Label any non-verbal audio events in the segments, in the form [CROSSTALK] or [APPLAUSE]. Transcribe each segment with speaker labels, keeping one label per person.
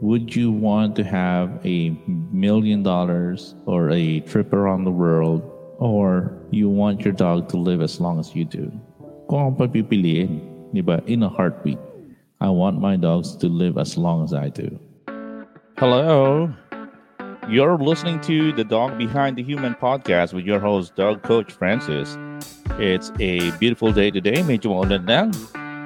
Speaker 1: Would you want to have a million dollars or a trip around the world or you want your dog to live as long as you do? Kung ang di ba? In a heartbeat, I want my dogs to live as long as I do. Hello. You're listening to the Dog Behind the Human podcast with your host, Dog Coach Francis. It's a beautiful day today. Medyo maulan lang.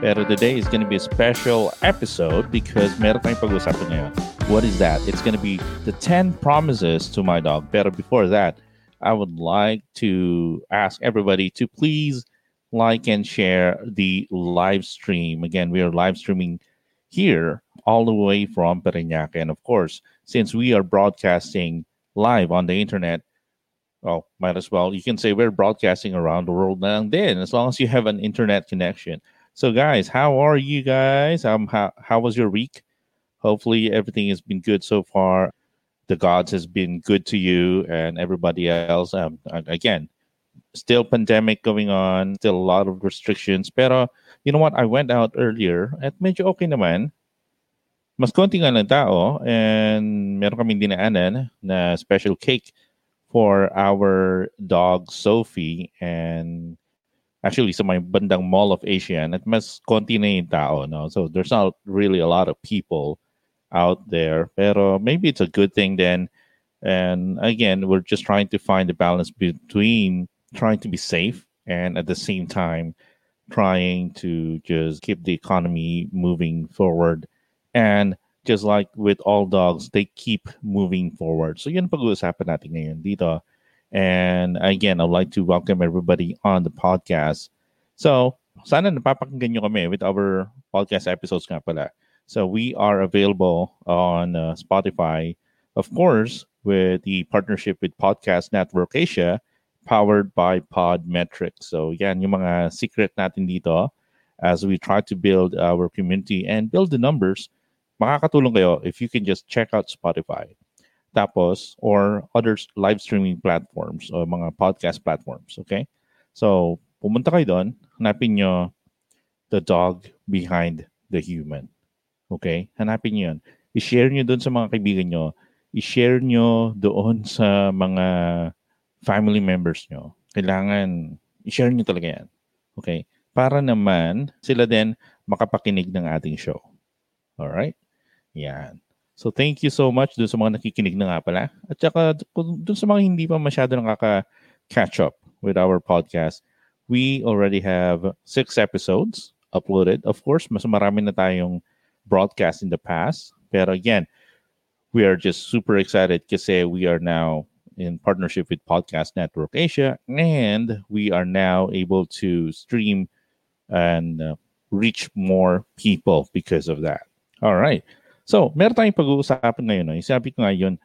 Speaker 1: Pero today is going to be a special episode because meron tayong pag-usapan ngayon. What is that? It's going to be the 10 promises to my dog. Pero before that, I would like to ask everybody to please like and share the live stream. Again, we are live streaming here all the way from Parañaque. And of course, since we are broadcasting live on the internet, well, might as well. You can say we're broadcasting around the world now and then, as long as you have an internet connection. So, guys, how are you guys? Um, how how was your week? Hopefully, everything has been good so far. The gods has been good to you and everybody else. Um, again, still pandemic going on, still a lot of restrictions. Pero, you know what? I went out earlier at medyo okay naman. Mas konti nga ng tao and meron kaming dinaanan na special cake for our dog Sophie and actually sa may bandang Mall of Asian at mas konti na yung tao, no? So there's not really a lot of people out there. Pero maybe it's a good thing then. And again, we're just trying to find the balance between trying to be safe and at the same time trying to just keep the economy moving forward. And just like with all dogs, they keep moving forward. So yun pag-uusapan natin ngayon dito and again, I'd like to welcome everybody on the podcast. So, sana napapakinggan nyo kami with our podcast episodes nga pala. So, we are available on uh, Spotify, of course, with the partnership with Podcast Network Asia, powered by Podmetrics. So, yan, yung mga secret natin dito as we try to build our community and build the numbers. Makakatulong kayo if you can just check out Spotify. Tapos, or other live streaming platforms o mga podcast platforms. Okay? So, pumunta kayo doon, hanapin nyo the dog behind the human. Okay? Hanapin nyo yun. I-share nyo doon sa mga kaibigan nyo. I-share nyo doon sa mga family members nyo. Kailangan, i-share nyo talaga yan. Okay? Para naman, sila din makapakinig ng ating show. Alright? Yan. So thank you so much dun sa mga nakikinig na nga pala. At saka dun sa mga hindi pa masyado nakaka-catch up with our podcast, we already have six episodes uploaded. Of course, mas marami na tayong broadcast in the past. Pero again, we are just super excited kasi we are now in partnership with Podcast Network Asia and we are now able to stream and uh, reach more people because of that. All right. So, meron tayong pag-uusapan ngayon. No? Sabi ko ngayon,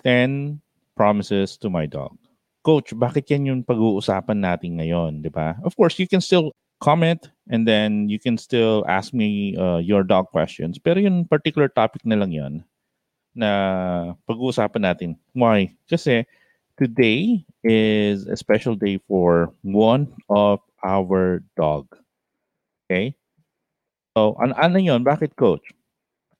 Speaker 1: 10 promises to my dog. Coach, bakit yan yung pag-uusapan natin ngayon, di ba? Of course, you can still comment and then you can still ask me uh, your dog questions. Pero yung particular topic na lang yon na pag-uusapan natin. Why? Kasi today is a special day for one of our dog. Okay? So, an ano yun? Bakit, coach?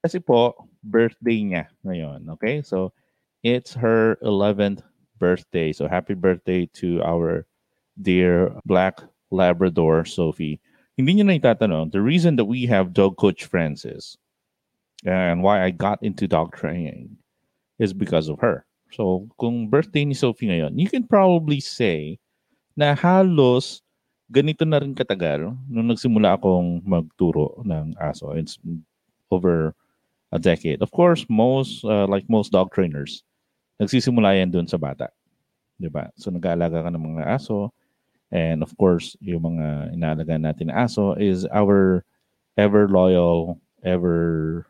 Speaker 1: Kasi po, birthday niya ngayon. Okay? So, it's her 11th birthday. So, happy birthday to our dear Black Labrador, Sophie. Hindi niyo na itatanong, the reason that we have Dog Coach Francis and why I got into dog training is because of her. So, kung birthday ni Sophie ngayon, you can probably say na halos ganito na rin katagal nung nagsimula akong magturo ng aso. It's over a decade. Of course, most uh, like most dog trainers, nagsisimula yan dun sa bata. 'Di ba? So nag-aalaga ka ng mga aso and of course, yung mga inaalaga natin na aso is our ever loyal, ever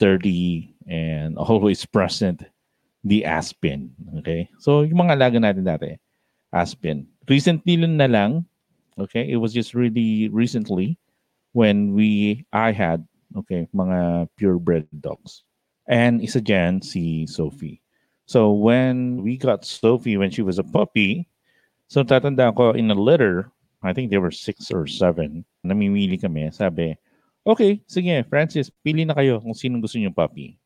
Speaker 1: sturdy and [LAUGHS] always present the Aspen. Okay? So yung mga alaga natin dati, Aspen. Recently na lang, okay, it was just really recently when we I had Okay, mga purebred dogs. And isa dyan si Sophie. So when we got Sophie when she was a puppy, so tatanda ko in a litter, I think they were six or seven, namimili kami. Sabi, okay, sige, Francis, pili na kayo kung sino gusto niyo puppy.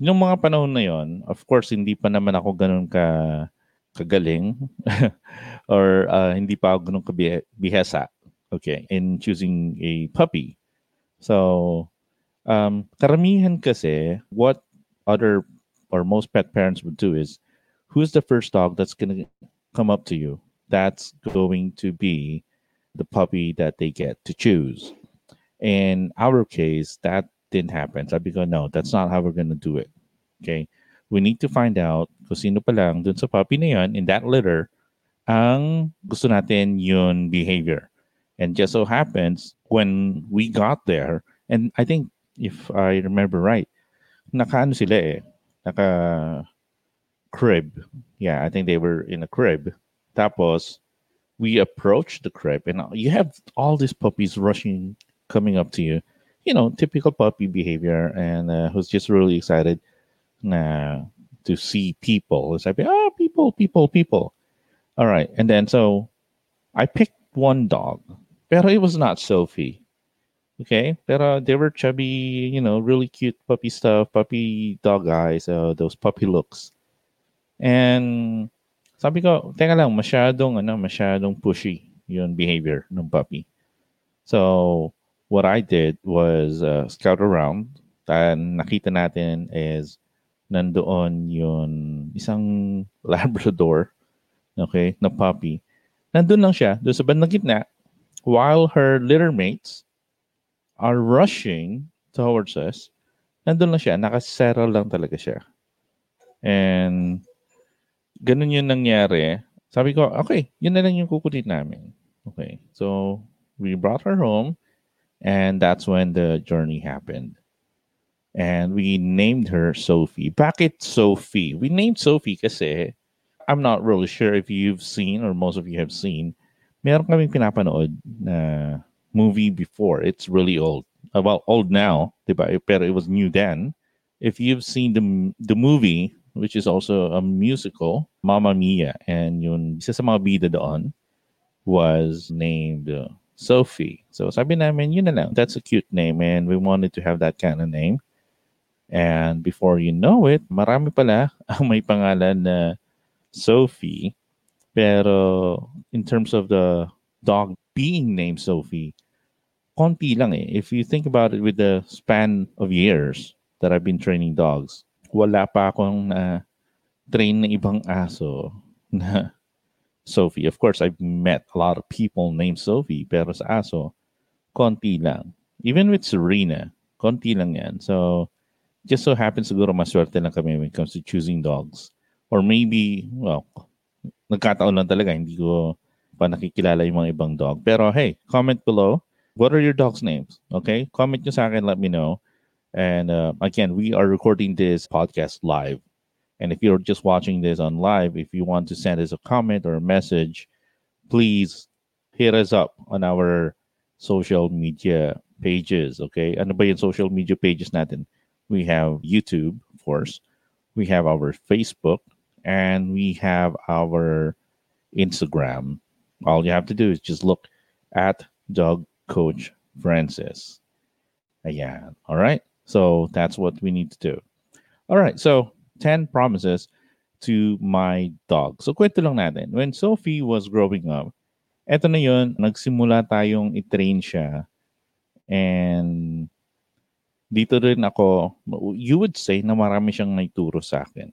Speaker 1: Yung mga panahon na yon, of course, hindi pa naman ako ganun ka kagaling [LAUGHS] or uh, hindi pa ako ganun kabihasa okay, in choosing a puppy. So, um, karamihan kasi, what other or most pet parents would do is, who's the first dog that's going to come up to you? That's going to be the puppy that they get to choose. In our case, that didn't happen. So I go, no, that's not how we're going to do it. Okay. We need to find out kung sino pa lang dun sa puppy na yun, in that litter, ang gusto natin yun behavior. And just so happens, when we got there, and I think if I remember right, naka ano sila eh, naka crib. Yeah, I think they were in a crib. Tapos, we approached the crib and you have all these puppies rushing, coming up to you. You know, typical puppy behavior and uh, who's just really excited uh, to see people. It's like, oh, people, people, people. All right. And then so I picked one dog, but it was not Sophie. Okay, pero they were chubby, you know, really cute puppy stuff, puppy dog eyes, uh, those puppy looks. And sabi ko, teka lang, masyadong, ano, masyadong pushy yung behavior ng puppy. So, what I did was uh, scout around. And nakita natin is nandoon yung isang [LAUGHS] Labrador, okay, na puppy. Nandun lang siya, doon sa bandang gitna, while her littermates are rushing towards us, nandun lang siya, nakasettle lang talaga siya. And ganun yung nangyari. Sabi ko, okay, yun na lang yung kukunin namin. Okay, so we brought her home and that's when the journey happened. And we named her Sophie. Bakit Sophie? We named Sophie kasi I'm not really sure if you've seen or most of you have seen, meron kaming pinapanood na movie before. It's really old. Uh, well, old now, diba? Pero it was new then. If you've seen the the movie, which is also a musical, Mamma Mia, and yun, isa sa mga bida doon was named uh, Sophie. So sabi namin, yun na lang. That's a cute name and we wanted to have that kind of name. And before you know it, marami pala [LAUGHS] ang may pangalan na Sophie. Pero in terms of the dog being named Sophie, konti lang eh. If you think about it with the span of years that I've been training dogs, wala pa akong na train na ibang aso [LAUGHS] na Sophie. Of course, I've met a lot of people named Sophie, pero sa aso, konti lang. Even with Serena, konti lang yan. So, just so happens siguro maswerte lang kami when it comes to choosing dogs. Or maybe, well, nagkataon lang talaga, hindi ko pa nakikilala yung mga ibang dog. Pero hey, comment below what are your dog's names? Okay, comment nyo sa akin, let me know. And uh, again, we are recording this podcast live. And if you're just watching this on live, if you want to send us a comment or a message, please hit us up on our social media pages. Okay, ano ba yung social media pages natin? We have YouTube, of course. We have our Facebook, and we have our Instagram. All you have to do is just look at Dog Coach Francis. Uh, Ayan. All right. So that's what we need to do. All right. So 10 promises to my dog. So kwento lang natin. When Sophie was growing up, eto na yun, nagsimula tayong i-train siya. And dito rin ako, you would say na marami siyang naituro sa akin.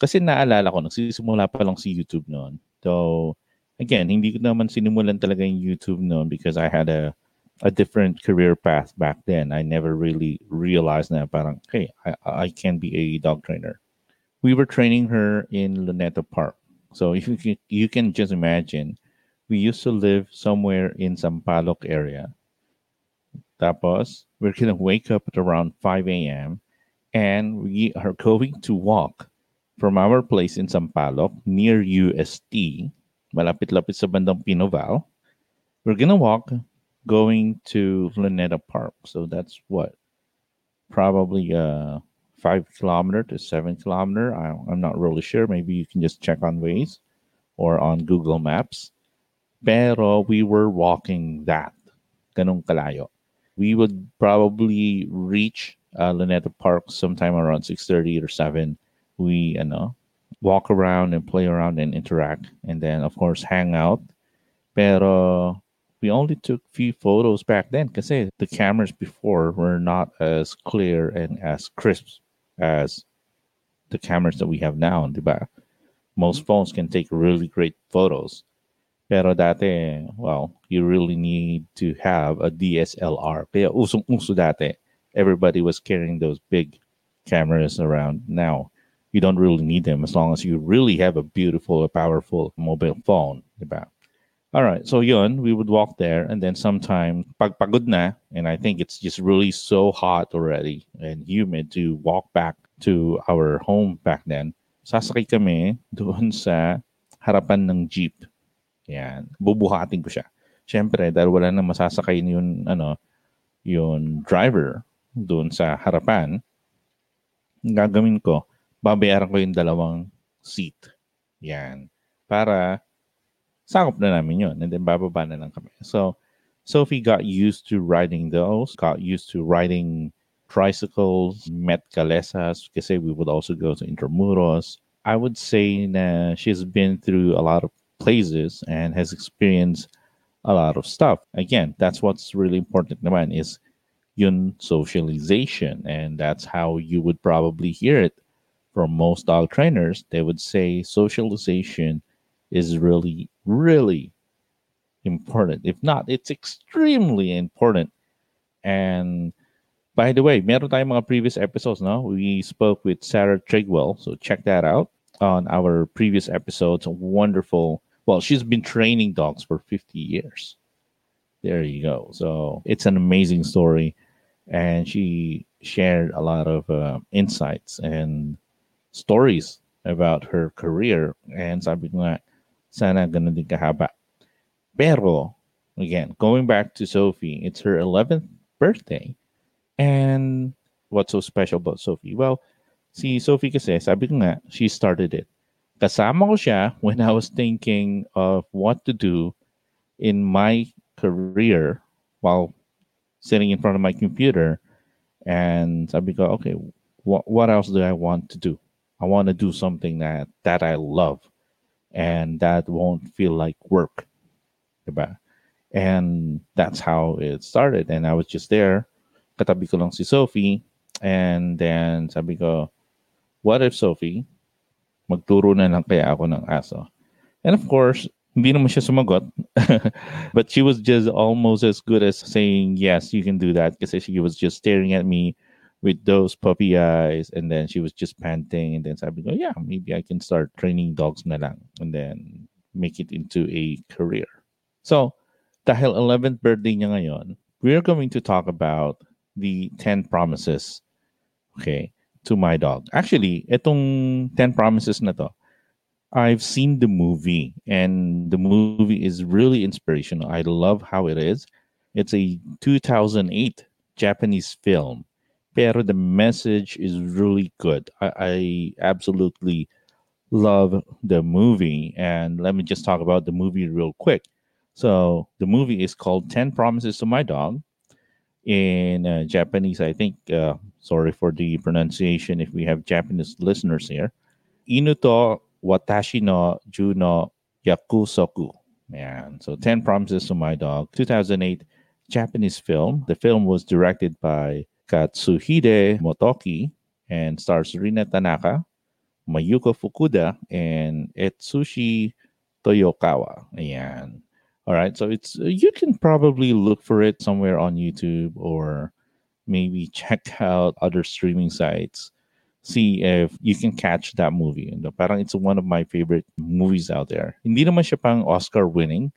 Speaker 1: Kasi naalala ko, nagsisimula pa lang si YouTube noon. So, again, hindi ko naman sinimulan talaga yung YouTube noon because I had a a different career path back then. I never really realized that parang, hey, I, I can be a dog trainer. We were training her in Luneta Park. So if [LAUGHS] you can, you can just imagine, we used to live somewhere in Sampaloc area. Tapos, we're going to wake up at around 5 a.m. and we are going to walk from our place in Sampaloc near UST malapit-lapit sa bandang P. Noval. We're gonna walk going to Luneta Park. So that's what probably uh five kilometer to seven kilometer. I, I'm not really sure. Maybe you can just check on Waze or on Google Maps. Pero we were walking that ganong kalayo. We would probably reach uh, Luneta Park sometime around 6.30 or 7. We, ano, walk around and play around and interact. And then, of course, hang out. Pero we only took few photos back then because the cameras before were not as clear and as crisp as the cameras that we have now, diba? Most phones can take really great photos. Pero dati, well, you really need to have a DSLR. Kaya usong-uso dati, everybody was carrying those big cameras around. Now, you don't really need them as long as you really have a beautiful, powerful mobile phone, diba? All right, so yun, we would walk there, and then sometime pagpagod na, and I think it's just really so hot already and humid to walk back to our home back then. Sasakay kami doon sa harapan ng jeep. Yan, bubuhatin ko siya. Siyempre, dahil wala na masasakay yun, ano, yun driver doon sa harapan, gagawin ko, babayaran ko yung dalawang seat. Yan. Para sakop na namin yun. And then bababa na lang kami. So, Sophie got used to riding those, got used to riding tricycles, met calesas, kasi we would also go to Intramuros. I would say that she's been through a lot of places and has experienced a lot of stuff. Again, that's what's really important naman is yun socialization. And that's how you would probably hear it from most dog trainers. They would say socialization is really, really important. If not, it's extremely important. And by the way, meron tayong mga previous episodes, no? We spoke with Sarah Trigwell, so check that out on our previous episodes. Wonderful. Well, she's been training dogs for 50 years. There you go. So it's an amazing story. And she shared a lot of uh, insights and stories about her career. And sabi ko nga, sana ganun din kahaba. Pero, again, going back to Sophie, it's her 11th birthday. And what's so special about Sophie? Well, si Sophie kasi, sabi ko nga, she started it. Kasama ko siya when I was thinking of what to do in my career while sitting in front of my computer. And sabi ko, okay, what, what else do I want to do? I want to do something that, that I love and that won't feel like work. And that's how it started. And I was just there, katabi ko lang si Sophie, and then sabi ko, what if Sophie, magturo na lang kaya ako ng aso? And of course, hindi naman siya sumagot. [LAUGHS] but she was just almost as good as saying, yes, you can do that. Kasi she was just staring at me with those puppy eyes and then she was just panting and then sabi ko, yeah, maybe I can start training dogs na lang and then make it into a career. So, dahil 11th birthday niya ngayon, we're going to talk about the 10 promises, okay, to my dog. Actually, itong 10 promises na to, I've seen the movie and the movie is really inspirational. I love how it is. It's a 2008 Japanese film pero the message is really good. I, I absolutely love the movie. And let me just talk about the movie real quick. So the movie is called 10 Promises to My Dog. In uh, Japanese, I think, uh, sorry for the pronunciation if we have Japanese listeners here. Inuto watashi no ju no yakusoku. Man, so 10 Promises to My Dog, 2008 Japanese film. The film was directed by Katsuhide Motoki and stars Rina Tanaka, Mayuko Fukuda, and Etsushi Toyokawa. Ayan. All right, so it's you can probably look for it somewhere on YouTube or maybe [LAUGHS] check out other streaming sites. See if you can catch that movie. Parang it's one of my favorite movies out there. Hindi naman siya pang Oscar winning.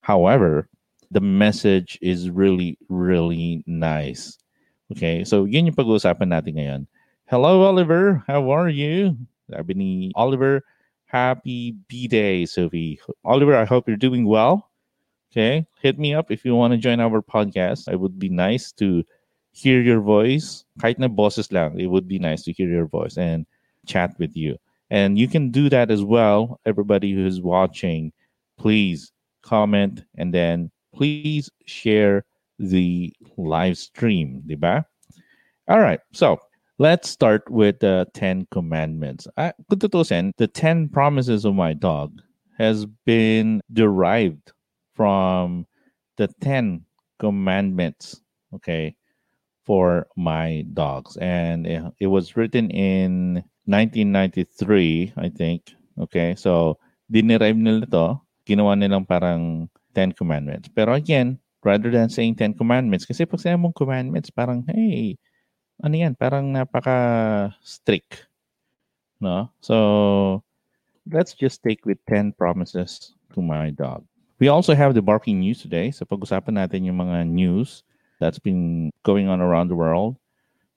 Speaker 1: However, the message is really, really nice. Okay, so yun yung pag-uusapan natin ngayon. Hello, Oliver. How are you? Sabi ni Oliver, happy B-Day, Sophie. Oliver, I hope you're doing well. Okay, hit me up if you want to join our podcast. It would be nice to hear your voice. Kahit na bosses lang, it would be nice to hear your voice and chat with you. And you can do that as well. Everybody who's watching, please comment and then please share the live stream, di ba? All right. So let's start with the Ten Commandments. Uh, kung the Ten Promises of my dog has been derived from the Ten Commandments. Okay. For my dogs. And it, it was written in 1993, I think. Okay. So, dinerive nila to. Ginawa nilang parang Ten Commandments. Pero again, rather than saying Ten Commandments, kasi pag sinabi mong commandments, parang, hey, ano yan, parang napaka-strict. No? So, let's just take with 10 promises to my dog. We also have the barking news today. So, pag-usapan natin yung mga news that's been going on around the world.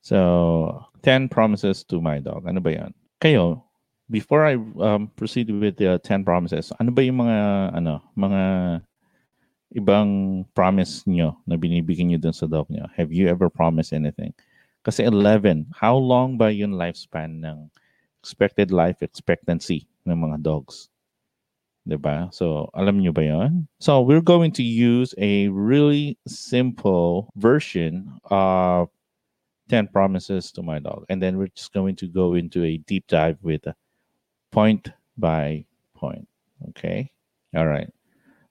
Speaker 1: So, 10 promises to my dog. Ano ba yan? Kayo, before I um, proceed with the 10 promises, ano ba yung mga, ano, mga ibang promise nyo na binibigyan nyo dun sa dog nyo? Have you ever promised anything? Kasi 11, how long ba yung lifespan ng expected life expectancy ng mga dogs? 'Di ba? So, alam niyo ba 'yon? So, we're going to use a really simple version of 10 promises to my dog. And then we're just going to go into a deep dive with point by point. Okay? All right.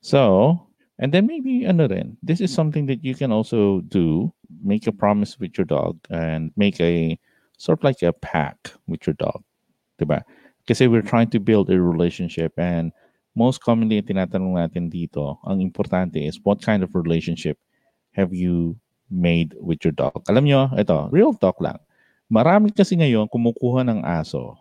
Speaker 1: So, and then maybe ano rin, this is something that you can also do make a promise with your dog and make a sort of like a pact with your dog. Diba? Kasi we're trying to build a relationship and most commonly tinatanong natin dito, ang importante is what kind of relationship have you made with your dog? Alam nyo, ito, real talk lang. Marami kasi ngayon kumukuha ng aso.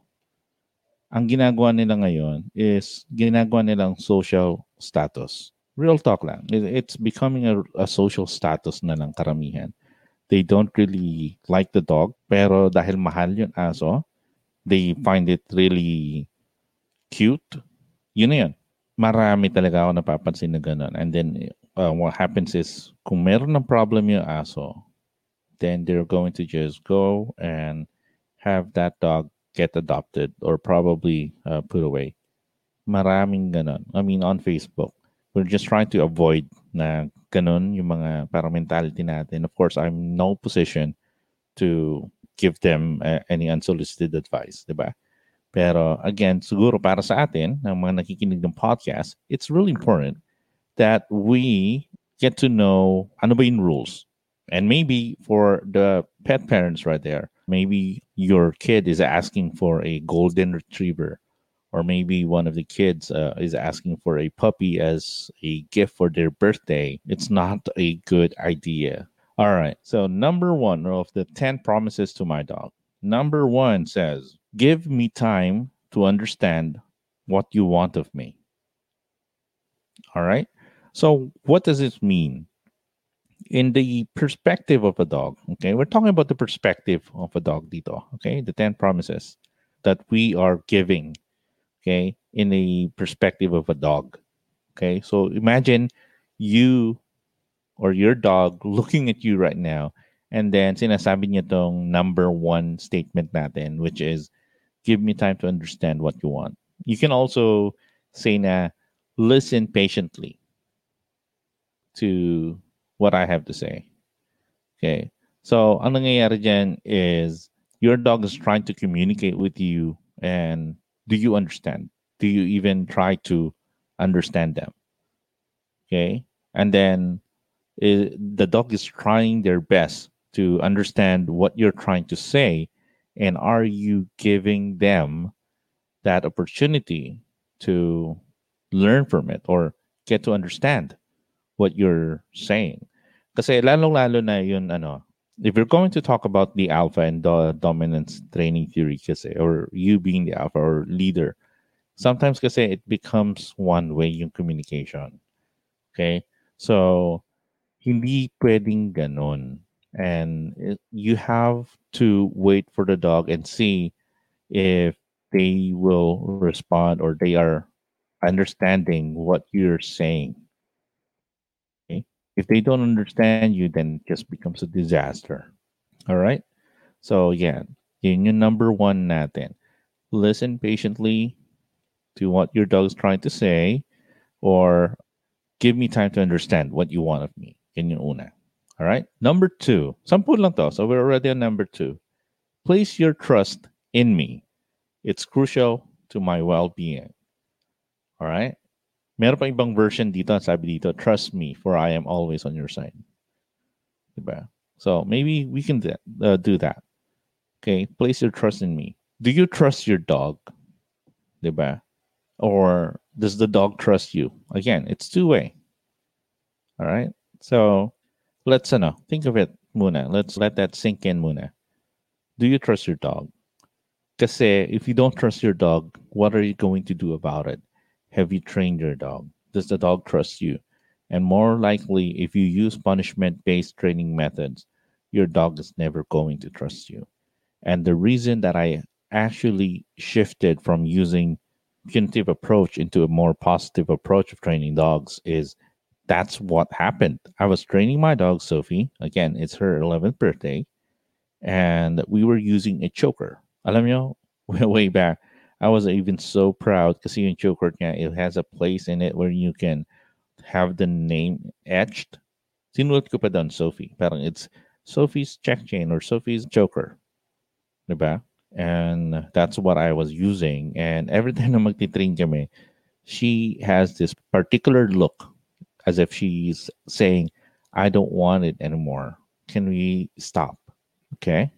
Speaker 1: Ang ginagawa nila ngayon is ginagawa nilang social status. Real talk lang. It's becoming a, a social status na lang karamihan they don't really like the dog, pero dahil mahal yung aso, they find it really cute. Yun na yun. Marami talaga ako napapansin na ganun. And then, uh, what happens is, kung meron ng problem yung aso, then they're going to just go and have that dog get adopted or probably uh, put away. Maraming ganun. I mean, on Facebook. We're just trying to avoid na ganun yung mga parang mentality natin. Of course, I'm no position to give them uh, any unsolicited advice, di ba? Pero again, siguro para sa atin, ng mga nakikinig ng podcast, it's really important that we get to know ano ba yung rules. And maybe for the pet parents right there, maybe your kid is asking for a golden retriever or maybe one of the kids uh, is asking for a puppy as a gift for their birthday, it's not a good idea. All right. So, number one of the 10 promises to my dog. Number one says, Give me time to understand what you want of me. All right. So, what does this mean? In the perspective of a dog, okay, we're talking about the perspective of a dog, dito, okay, the 10 promises that we are giving okay, in the perspective of a dog. Okay, so imagine you or your dog [LAUGHS] looking at you right now, and then sinasabi niya tong number one statement natin, which is, give me time to understand what you want. You can also say na, listen patiently to what I have to say. Okay, so ang nangyayari dyan is, your dog is trying to communicate with you and do you understand? Do you even try to understand them? Okay. And then it, eh, the dog is trying their best to understand what you're trying to say. And are you giving them that opportunity to learn from it or get to understand what you're saying? Kasi lalong-lalo na yun, ano, if you're going to talk about the alpha and the dominance training theory kasi, or you being the alpha or leader, sometimes kasi it becomes one way yung communication. Okay? So, hindi pwedeng ganon. And it, you have to wait for the dog and see if they will respond or they are understanding what you're saying. If they don't understand you, then it just becomes a disaster. All right? So, yeah, yun yung number one natin. Listen patiently to what your dog is trying to say or give me time to understand what you want of me. Yan yung una. All right. Number two. Sampun lang to. So we're already on number two. Place your trust in me. It's crucial to my well-being. All right. Meron pa ibang version dito. Sabi dito, trust me for I am always on your side. Diba? So maybe we can uh, do that. Okay. Place your trust in me. Do you trust your dog? Diba? Or does the dog trust you? Again, it's two way. All right. So let's uh, think of it muna. Let's let that sink in muna. Do you trust your dog? Because if you don't trust your dog, what are you going to do about it? Have you trained your dog? Does the dog trust you? And more likely, if you use punishment based training methods, your dog is never going to trust you. And the reason that I actually shifted from using punitive approach into a more positive approach of training dogs is that's what happened. I was training my dog Sophie. Again, it's her 11th birthday, and we were using a choker. Alam [LAUGHS] way back, I was even so proud because yung choker niya, it has a place in it where you can have the name etched. Sinulat ko pa doon, Sophie. Parang it's Sophie's check chain or Sophie's Joker. Diba? And that's what I was using. And every [LAUGHS] time na magtitrain kami, she has this particular look as if she's saying, I don't want it anymore. Can we stop? Okay?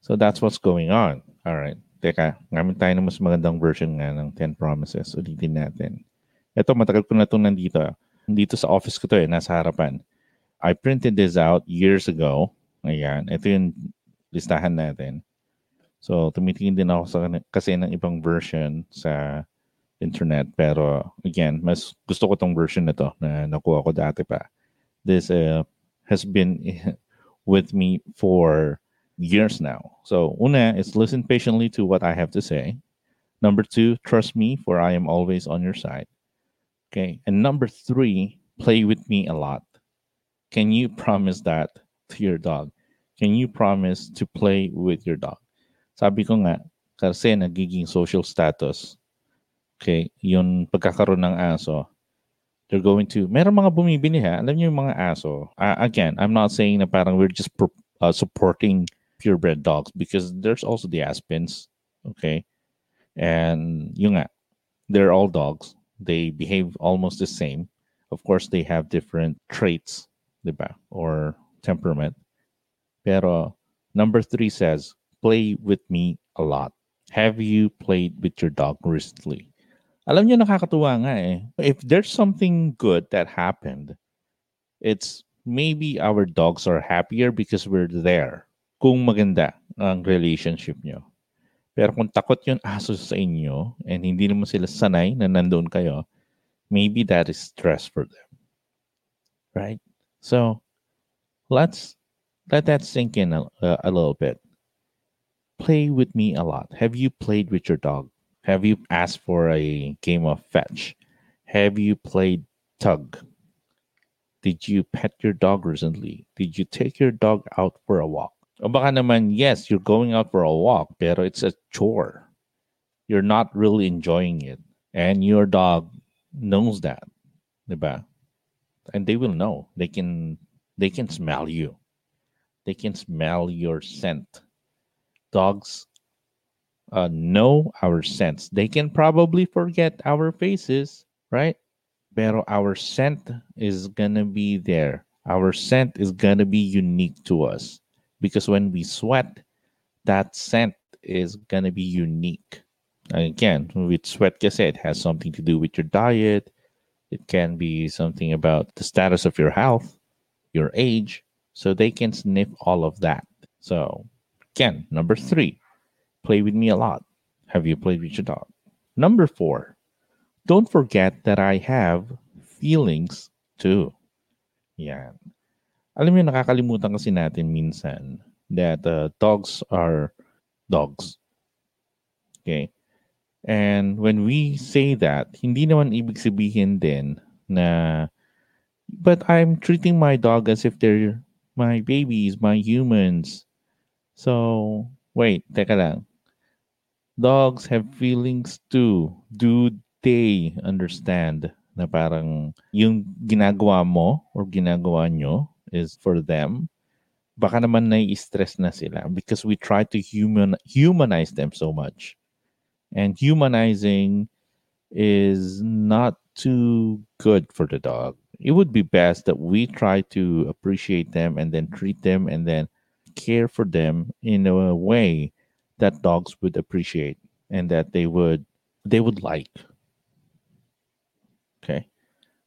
Speaker 1: So that's what's going on. All right. Teka, gamit tayo ng mas magandang version nga ng 10 Promises. Ulitin natin. Ito, matagal ko na itong nandito. Dito sa office ko to eh, nasa harapan. I printed this out years ago. Ayan. Ito yung listahan natin. So, tumitingin din ako sa kasi ng ibang version sa internet. Pero again, mas gusto ko tong version na to na nakuha ko dati pa. This uh, has been [LAUGHS] with me for years now. So una is listen patiently to what I have to say. Number two, trust me for I am always on your side. Okay. And number three, play with me a lot. Can you promise that to your dog? Can you promise to play with your dog? Sabi ko nga, kasi nagiging social status Okay, yun pagkakaroon ng aso, they're going to, meron mga bumibili ha, alam niyo yung mga aso. Uh, again, I'm not saying na parang we're just pro, uh, supporting purebred dogs because there's also the Aspins, okay? And yun nga, they're all dogs. They behave almost the same. Of course, they have different traits, diba? Or temperament. Pero number three says, play with me a lot. Have you played with your dog recently? Alam niyo nakakatuwa nga eh. If there's something good that happened, it's maybe our dogs are happier because we're there. Kung maganda ang relationship niyo. Pero kung takot yung aso sa inyo and hindi naman sila sanay na nandoon kayo, maybe that is stress for them. Right? So, let's let that sink in a, a little bit. Play with me a lot. Have you played with your dog? Have you asked for a game of fetch? Have you played tug? Did you pet your dog recently? Did you take your dog out for a walk? O baka naman, yes, you're going out for a walk, pero it's a chore. You're not really enjoying it. And your dog knows that. Diba? And they will know. They can they can smell you. They can smell your scent. Dogs uh, know our scents. They can probably forget our faces, right? Pero our scent is gonna be there. Our scent is gonna be unique to us because when we sweat, that scent is gonna be unique. And Again, with sweat cassette has something to do with your diet. It can be something about the status of your health, your age. So they can sniff all of that. So again, number three, Play with me a lot. Have you played with your dog? Number four, don't forget that I have feelings too. Yan. Alam mo, nakakalimutan kasi natin minsan that uh, dogs are dogs. Okay? And when we say that, hindi naman ibig sabihin din na but I'm treating my dog as if they're my babies, my humans. So, wait, teka lang. dogs have feelings too. Do they understand na parang yung ginagawa mo or ginagawa nyo is for them, baka naman nai-stress na sila because we try to human humanize them so much. And humanizing is not too good for the dog. It would be best that we try to appreciate them and then treat them and then care for them in a way that dogs would appreciate and that they would they would like. Okay?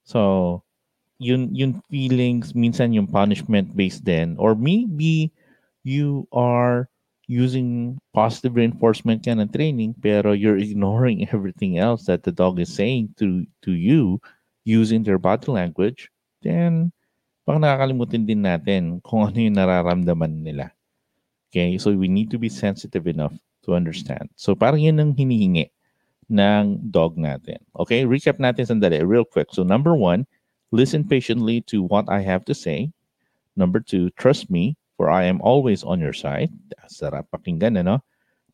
Speaker 1: So, yun yung feelings minsan yung punishment based then or maybe you are using positive reinforcement ka ng training pero you're ignoring [LAUGHS] everything else that the dog is saying to to you using their body language then baka nakakalimutin din natin kung ano yung nararamdaman nila. Okay? So we need to be sensitive enough to understand. So parang yun ang hinihingi ng dog natin. Okay? Recap natin sandali real quick. So number one Listen patiently to what I have to say. Number two, trust me, for I am always on your side.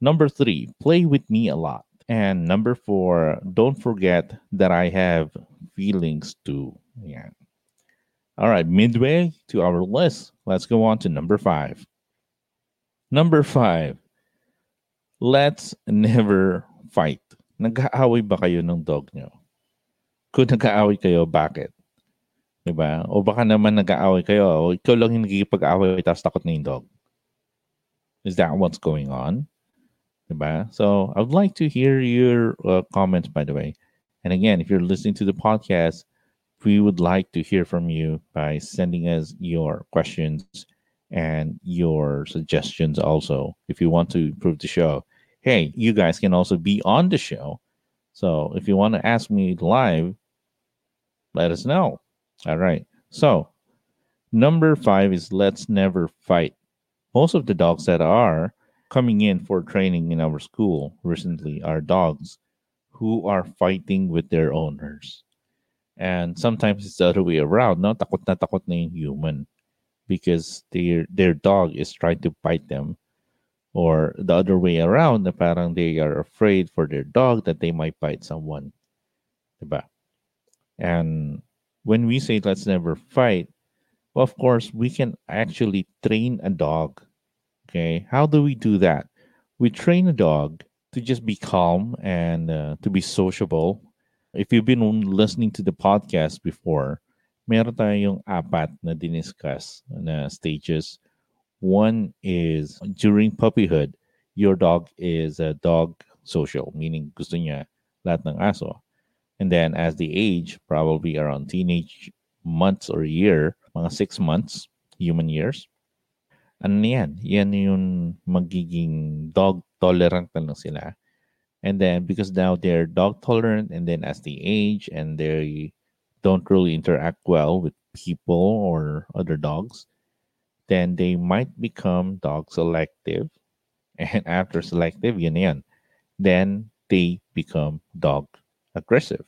Speaker 1: Number three, play with me a lot. And number four, don't forget that I have feelings too. Yeah. All right, midway to our list, let's go on to number five. Number five, let's never fight. Nag-aaway ba kayo ng dog nyo? Kung nag-aaway kayo, bakit? Diba? O baka naman nag-aaway kayo, o ikaw lang yung nagkikipag-aaway tapos takot na yung dog. Is that what's going on? Diba? So, I would like to hear your uh, comments, by the way. And again, if you're listening to the podcast, we would like to hear from you by sending us your questions and your suggestions also. If you want to improve the show, hey, you guys can also be on the show. So, if you want to ask me live, let us know. All right. So, number five is let's never fight. Most of the dogs that are coming in for training in our school recently are dogs who are fighting with their owners. And sometimes it's the other way around, no? Takot na takot na yung human because their their dog is trying to bite them. Or the other way around, na parang they are afraid for their dog that they might bite someone. Diba? And when we say let's never fight, well, of course, we can actually train a dog. Okay. How do we do that? We train a dog to just be calm and uh, to be sociable. If you've been listening to the podcast before, meron tayong apat na diniscuss na stages. One is during puppyhood, your dog is a dog social, meaning gusto niya lahat ng aso. And then as they age, probably around teenage months or year, mga six months, human years, ano yan? Yan yung magiging dog tolerant na lang sila. And then because now they're dog tolerant and then as they age and they don't really interact well with people or other dogs, then they might become dog selective. [LAUGHS] And after selective, yun yan. Then they become dog aggressive.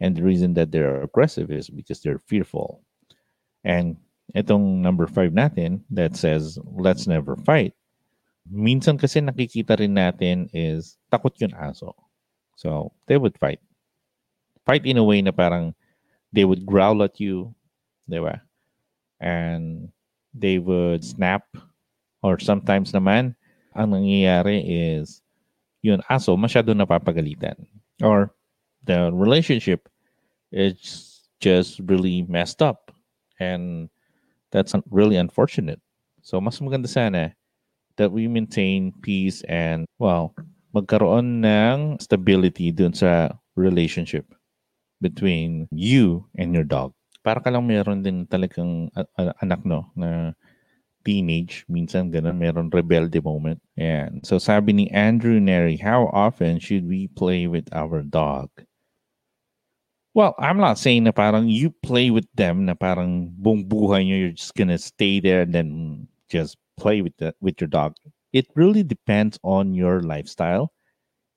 Speaker 1: And the reason that they're aggressive is because they're fearful. And itong number five natin that says, let's never fight. Minsan kasi nakikita rin natin is takot yung aso. So, they would fight. Fight in a way na parang they would growl at you, di ba? And they would snap. Or sometimes naman, ang nangyayari is yun aso masyado napapagalitan. Or the relationship is just really messed up and that's really unfortunate so mas maganda sana that we maintain peace and well magkaroon ng stability dun sa relationship between you and your dog para ka lang meron din talagang anak no na teenage, minsan ganun, meron rebelde moment. And so sabi ni Andrew Neri, how often should we play with our dog? Well, I'm not saying na parang you play with them na parang buong buhay nyo, you're just gonna stay there and then just play with the, with your dog. It really depends on your lifestyle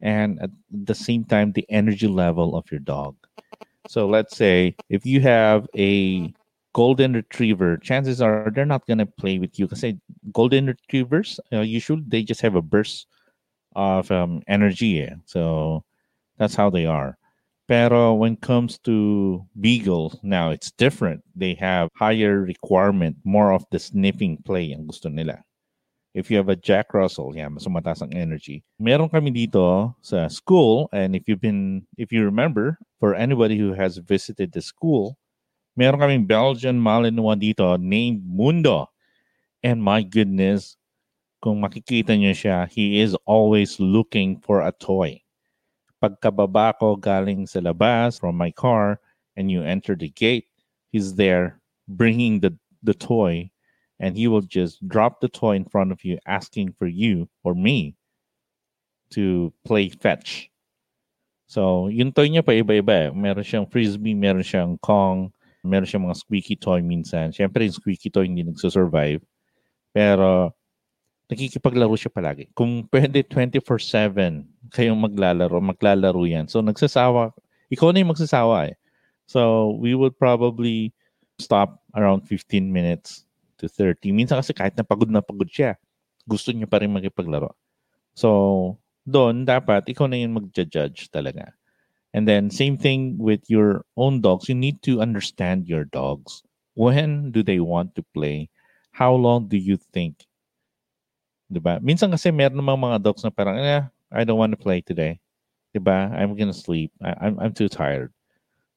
Speaker 1: and at the same time the energy level of your dog. So let's say if you have a golden retriever, chances are they're not gonna play with you because golden retrievers uh, usually they just have a burst of um, energy. So that's how they are. Pero when it comes to beagle, now it's different. They have higher requirement, more of the sniffing play ang gusto nila. If you have a Jack Russell, yeah, mas mataas ang energy. Meron kami dito sa school, and if you've been, if you remember, for anybody who has visited the school, meron kaming Belgian Malinois dito named Mundo. And my goodness, kung makikita niyo siya, he is always looking for a toy. Pagkababa ko galing sa labas from my car and you enter the gate, he's there bringing the, the toy and he will just drop the toy in front of you asking for you or me to play fetch. So, yung toy niya pa iba-iba. Eh. Meron siyang frisbee, meron siyang kong, meron siyang mga squeaky toy minsan. Siyempre, yung squeaky toy hindi nagsusurvive. Pero, nakikipaglaro siya palagi. Kung pwede 24-7 kayong maglalaro, maglalaro yan. So, nagsasawa. Ikaw na yung magsasawa eh. So, we would probably stop around 15 minutes to 30. Minsan kasi kahit na pagod na pagod siya, gusto niya pa rin makipaglaro. So, doon dapat ikaw na yung mag-judge talaga. And then same thing with your own dogs. You need to understand your dogs. When do they want to play? How long do you think? 'Di ba? Minsan kasi meron namang mga dogs na parang, eh, I don't want to play today. 'Di ba? I'm gonna sleep. I, I'm I'm too tired.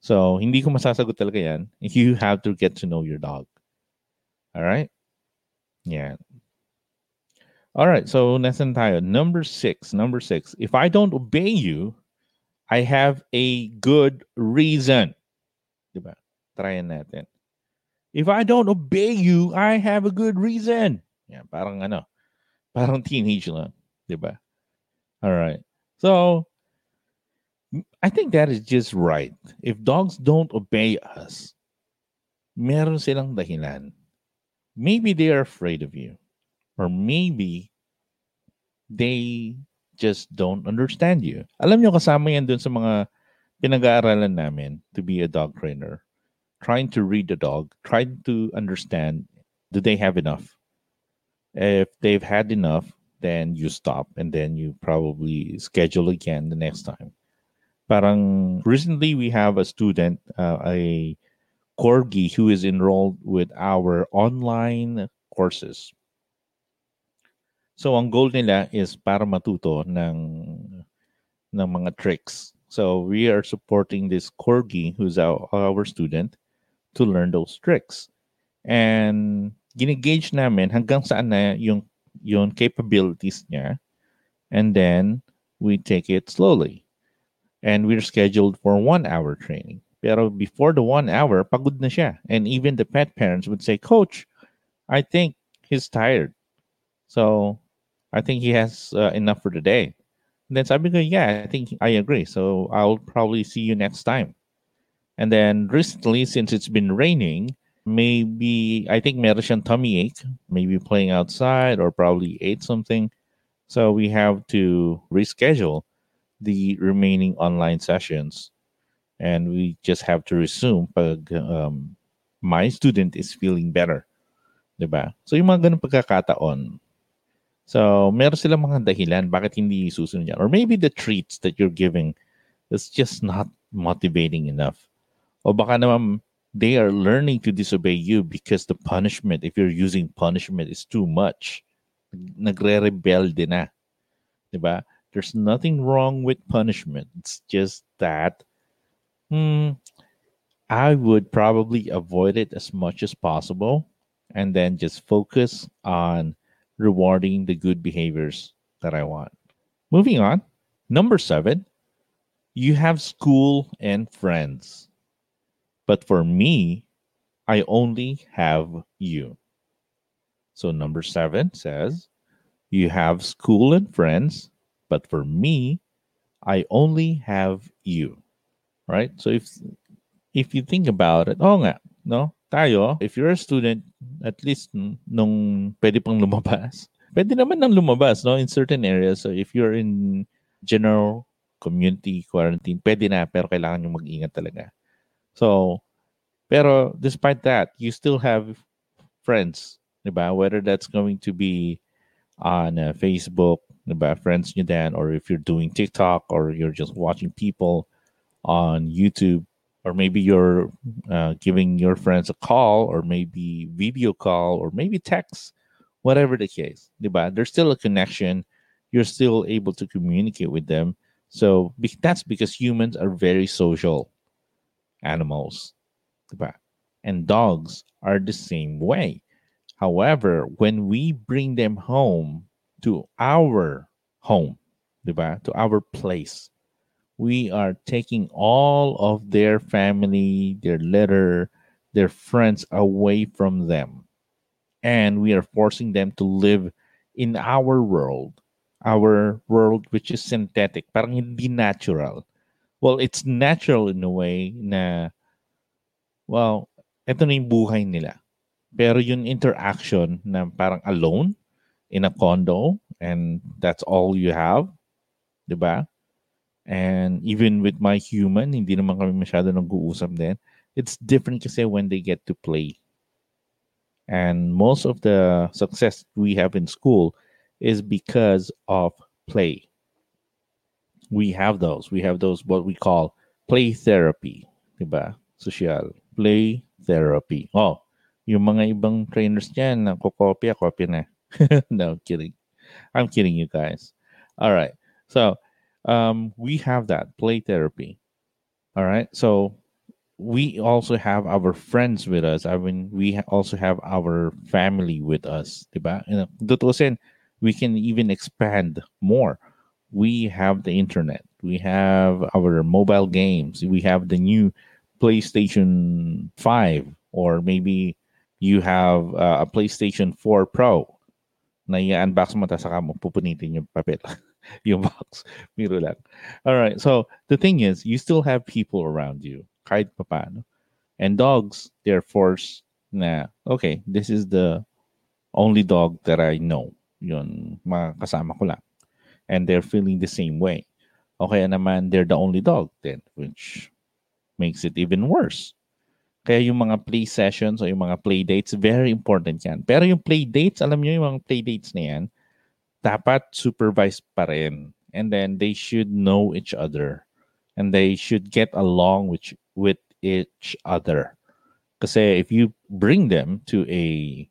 Speaker 1: So, hindi ko masasagot talaga 'yan. [LAUGHS] You have to get to know your dog. All right? Yeah. All right, so nasan tayo? Number six. Number six. If I don't obey you, I have a good reason. Diba? Tryin natin. If I don't obey you, I have a good reason. Yeah, parang ano, parang [LAUGHS] teenage lang. Diba? All right. So, I think that is just right. If dogs don't obey us, meron silang dahilan maybe they are afraid of you or maybe they just don't understand you. Alam nyo, kasama yan dun sa mga pinag-aaralan namin to be a dog trainer. Trying to read the dog, trying to understand, do they have enough? If they've had enough, then you stop and then you probably schedule again the next time. Parang recently we have a student, uh, a Corgi who is enrolled with our online courses. So ang goal nila is para matuto ng ng mga tricks. So we are supporting this Corgi who's our, our student to learn those tricks. And ginigage namin hanggang saan na yung yung capabilities niya. And then we take it slowly. And we're scheduled for one hour training. Pero before the one hour, pagod na siya. And even the pet parents would say, Coach, I think he's tired. So I think he has uh, enough for the day. And then sabi ko, yeah, I think I agree. So I'll probably see you next time. And then recently, since it's been raining, maybe I think meron tummy ache, maybe playing outside or probably ate something. So we have to reschedule the remaining online sessions and we just have to resume pag um, my student is feeling better. Diba? So yung mga ganun pagkakataon. So meron silang mga dahilan bakit hindi susunod yan. Or maybe the treats that you're giving is just not motivating enough. O baka naman they are learning to disobey you because the punishment, if you're using punishment, is too much. Na. There's nothing wrong with punishment. It's just that Hmm, I would probably avoid it as much as possible and then just focus on rewarding the good behaviors that I want. Moving on, number seven, you have school and friends. But for me, I only have you. So number seven says, you have school and friends, but for me, I only have you right? So if if you think about it, oh nga, no? Tayo, if you're a student, at least nung pwede pang lumabas, [LAUGHS] pwede naman nang lumabas, no? In certain areas. So if you're in general community quarantine, pwede na, pero kailangan nyo mag-ingat talaga. So, pero despite that, you still have friends, ba? Whether that's going to be on uh, Facebook, ba? Friends nyo then, or if you're doing TikTok, or you're just watching people on YouTube, or maybe you're uh, giving your friends a call, or maybe video call, or maybe text, whatever the case. Diba? There's still a connection. You're still able to communicate with them. So that's because humans are very social animals. And dogs are the same way. However, when we bring them home to our home, to our place, we are taking all of their family, their litter, their friends away from them. And we are forcing them to live in our world, our world which is synthetic, parang hindi natural. Well, it's natural in a way na, well, ito na yung buhay nila. Pero yung interaction na parang alone in a condo and that's all you have, di ba? And even with my human, hindi naman kami masyado nag-uusap din. It's different kasi when they get to play. And most of the success we have in school is because of play. We have those. We have those what we call play therapy, diba? Social play therapy. Oh, yung mga ibang trainers diyan na kokopya, kopya na. no, kidding. I'm kidding you guys. All right. So, um, we have that play therapy. All right. So we also have our friends with us. I mean, we also have our family with us, diba? And tutusin, we can even expand more. We have the internet. We have our mobile games. We have the new PlayStation 5 or maybe you have uh, a PlayStation 4 Pro na i-unbox mo ta saka mo pupunitin yung papel. [LAUGHS] yung box. Miro lang. All right. So the thing is, you still have people around you. Kahit paano. And dogs, they're forced na, okay, this is the only dog that I know. Yun, mga kasama ko lang. And they're feeling the same way. Okay naman, they're the only dog then, which makes it even worse. Kaya yung mga play sessions o yung mga play dates, very important yan. Pero yung play dates, alam niyo yung mga play dates na yan, dapat supervised pa rin. And then they should know each other. And they should get along with, with each other. Kasi if you bring them to a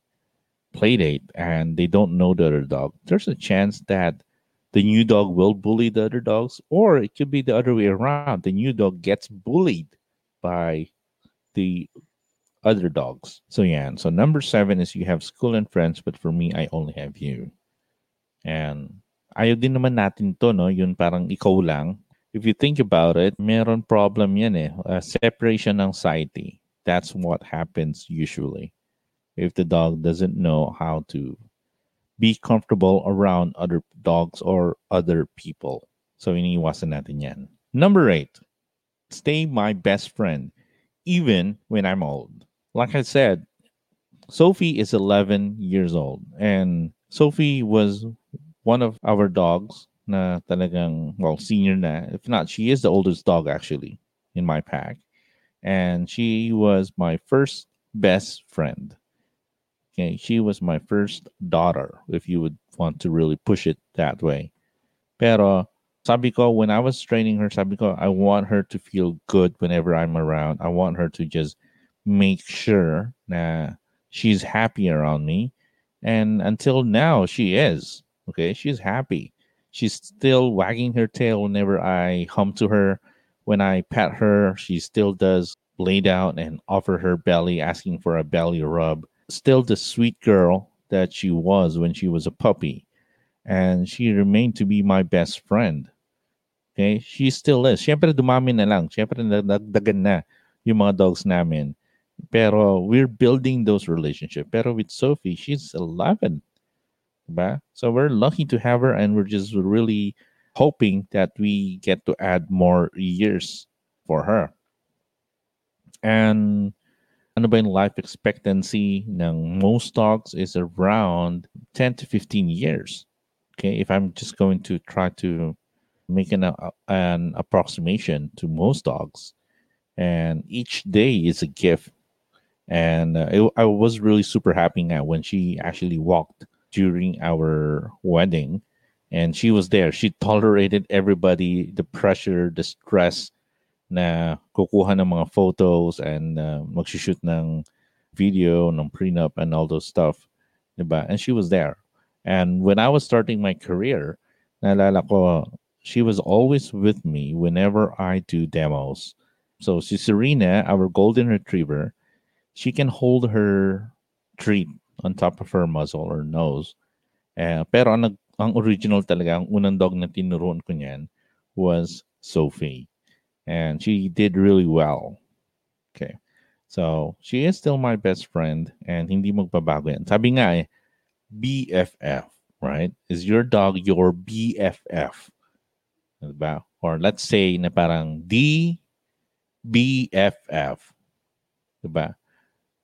Speaker 1: play date and they don't know the other dog, there's a chance that the new dog will bully the other dogs, or it could be the other way around. The new dog gets bullied by the other dogs. So yeah, so number seven is you have school and friends, but for me, I only have you. And ayaw din naman natin to, no? Yun parang ikaw lang. If you think about it, meron problem yan eh. Uh, separation anxiety. That's what happens usually. If the dog doesn't know how to be comfortable around other dogs or other people. So iniiwasan natin yan. Number eight, stay my best friend even when I'm old. Like I said, Sophie is 11 years old and Sophie was one of our dogs na talagang, well, senior na. If not, she is the oldest dog actually in my pack. And she was my first best friend. Okay, she was my first daughter, if you would want to really push it that way. Pero sabi ko, when I was training her, sabi ko, I want her to feel good whenever I'm around. I want her to just make sure that she's happy around me. And until now, she is. Okay, she's happy. She's still wagging her tail whenever I hum to her. When I pat her, she still does lay down and offer her belly, asking for a belly rub. Still the sweet girl that she was when she was a puppy. And she remained to be my best friend. Okay? She still is. Siyempre, dumami na lang. Siyempre, nagdagan na yung mga dogs namin. Pero we're building those relationships. Pero with Sophie, she's 11. So we're lucky to have her, and we're just really hoping that we get to add more years for her. And ano ba yung life expectancy ng most dogs is around 10 to 15 years. Okay, if I'm just going to try to make an, uh, an approximation to most dogs, and each day is a gift. And uh, it, I was really super happy now when she actually walked during our wedding and she was there she tolerated everybody the pressure the stress na kukuha ng mga photos and uh, mag-shoot ng video, ng prenup and all those stuff. Diba? And she was there. And when I was starting my career, naalala ko, she was always with me whenever I do demos. So si Serena, our golden retriever, she can hold her treat on top of her muzzle or nose. Uh, pero ang, ang original talaga, ang unang dog na tinuruan ko niyan was Sophie. And she did really well. Okay. So, she is still my best friend and hindi magbabago yan. Sabi nga eh, BFF, right? Is your dog your BFF? Diba? Or let's say na parang D BFF. Diba?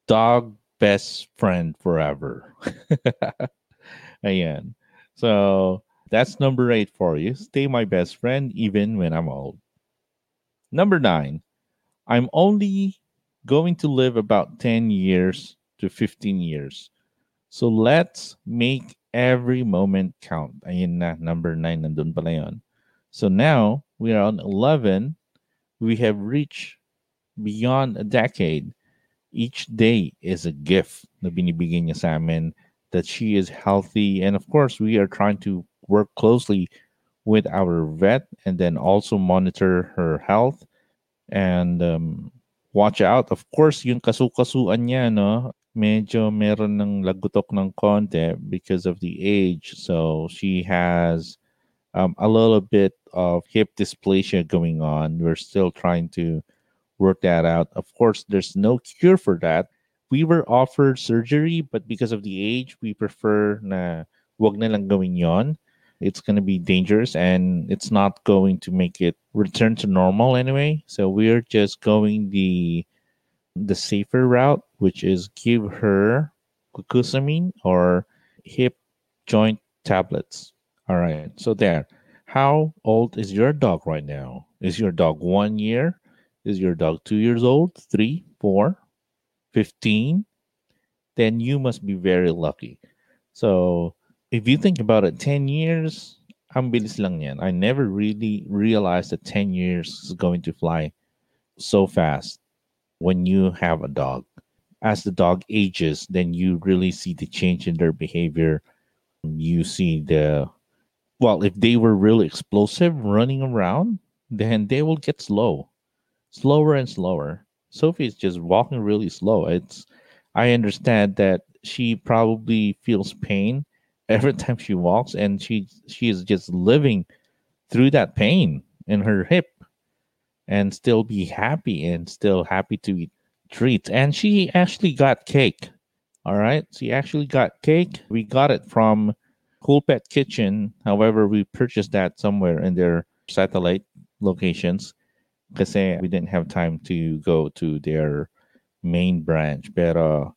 Speaker 1: Dog best friend forever. [LAUGHS] Ayan. So, that's number eight for you. Stay my best friend even when I'm old. Number nine, I'm only going to live about 10 years to 15 years. So let's make every moment count. Ayun na, number nine, nandun pala yun. So now, we are on 11. We have reached beyond a decade. Each day is a gift na binibigay niya sa amin that she is healthy. And of course, we are trying to work closely with our vet and then also monitor her health and um, watch out. Of course, yung kasukasuan niya, no, medyo meron ng lagutok ng konti because of the age. So she has um, a little bit of hip dysplasia going on. We're still trying to work that out. Of course, there's no cure for that. We were offered surgery, but because of the age, we prefer na wag na lang gawin yon. It's going to be dangerous and it's not going to make it return to normal anyway. So we're just going the the safer route, which is give her glucosamine or hip joint tablets. All right. So there. How old is your dog right now? Is your dog one year? Is your dog two years old? Three, four, 15? Then you must be very lucky. So if you think about it, 10 years, ang bilis lang yan. I never really realized that 10 years is going to fly so fast when you have a dog. As the dog ages, then you really see the change in their behavior. You see the, well, if they were really explosive running around, then they will get slow, slower and slower. Sophie is just walking really slow. It's, I understand that she probably feels pain every time she walks and she she is just living through that pain in her hip and still be happy and still happy to eat treats and she actually got cake all right? She actually got cake. We got it from cool pet kitchen. However we purchased that somewhere in their satellite locations because we didn't have time to go to their main branch. But uh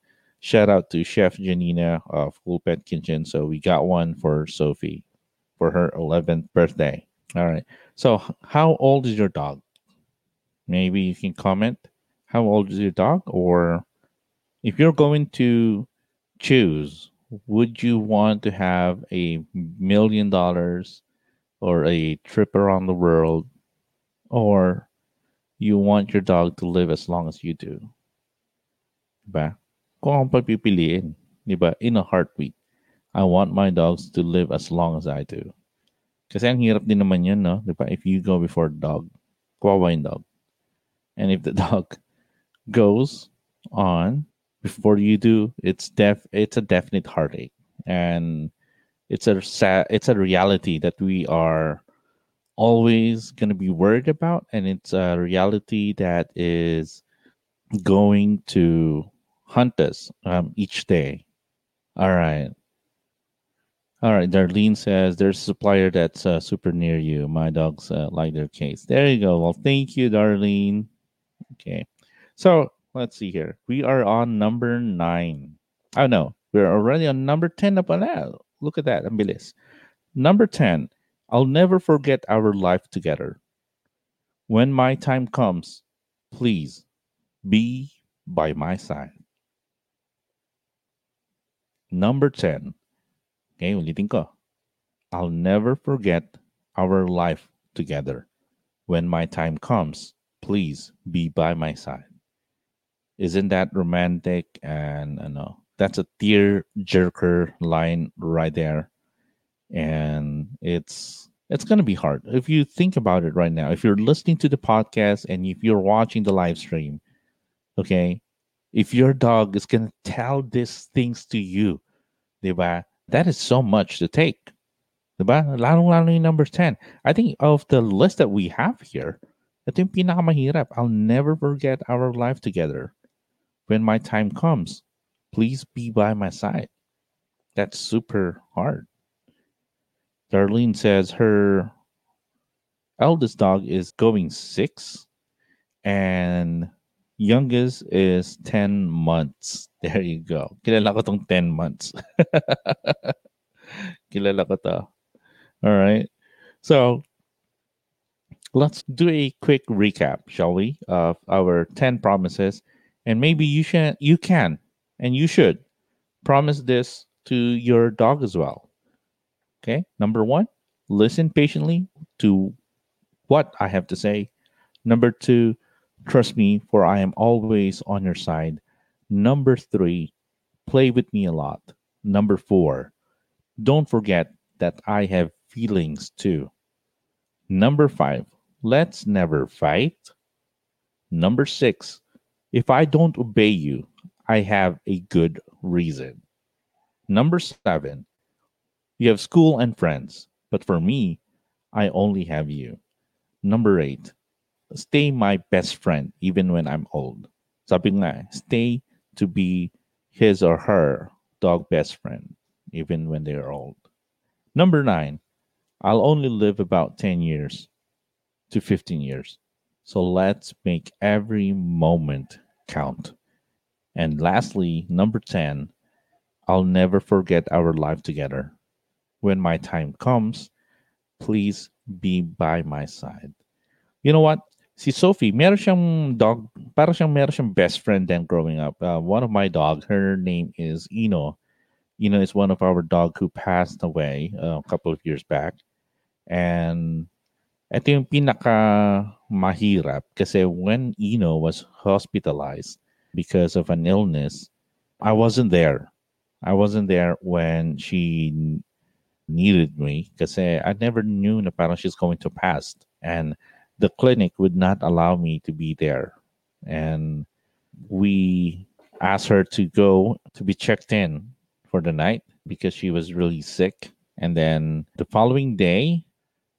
Speaker 1: Shout out to Chef Janina of Cool Pet Kitchen. So we got one for Sophie for her 11th birthday. All right. So how old is your dog? Maybe you can comment. How old is your dog? Or if you're going to choose, would you want to have a million dollars or a trip around the world? Or you want your dog to live as long as you do? Diba? Kung ang pagpipiliin, di ba, in a heartbeat, I want my dogs to live as long as I do. Kasi ang hirap din naman yun, no? Di ba? If you go before dog, kawawa yung dog. And if the [LAUGHS] dog goes on before you do, it's def it's a definite heartache. And it's a sad it's a reality that we are always going to be worried about and it's a reality that is going to hunt us um, each day. All right. All right. Darlene says there's a supplier that's uh, super near you. My dogs uh, like their case. There you go. Well, thank you, Darlene. Okay. So let's see here. We are on number nine. Oh, no. We're already on number 10 up on that. Look at that. Ambilis. Number 10. I'll never forget our life together. When my time comes, please be by my side. Number 10. Okay, ulitin ko. I'll never forget our life together. When my time comes, please be by my side. Isn't that romantic? And uh, I know that's a tear jerker line right there. And it's it's to be hard. If you think about it right now, if you're listening to the podcast and if you're watching the live stream, okay, if your dog is going to tell these things to you, diba, that is so much to take. Diba? Number 10. I think of the list that we have here, ito yung pinakamahirap. I'll never forget our life together. When my time comes, please be by my side. That's super hard. Darlene says her eldest dog is going six and youngest is 10 months. [LAUGHS] There you go. Kilala ko tong 10 months. [LAUGHS] Kilala ko to. All right. So let's do a quick recap, shall we, of our 10 promises. And maybe you should you can and you should promise this to your dog as well. Okay? Number 1, listen patiently to what I have to say. Number 2, trust me for I am always on your side. Number 3, play with me a lot. Number 4, don't forget that I have feelings too. Number 5, let's never fight. Number 6, if I don't obey you, I have a good reason. Number seven, you have school and friends, but for me, I only have you. Number eight, stay my best friend even when I'm old. Sabi nga, stay to be his or her dog best friend even when they're old. Number nine, I'll only live about 10 years to 15 years. So let's make every moment count. And lastly, number 10, I'll never forget our life together. When my time comes, please be by my side. You know what? Si Sophie, meron siyang dog, para siyang meron siyang best friend then growing up. Uh, one of my dogs, her name is Ino. Ino is one of our dog who passed away uh, a couple of years back. And ito yung pinaka mahirap kasi when Ino was hospitalized because of an illness, I wasn't there. I wasn't there when she needed me because I never knew na parang she's going to pass. And the clinic would not allow me to be there. And we asked her to go to be checked in for the night because she was really sick. And then the following day,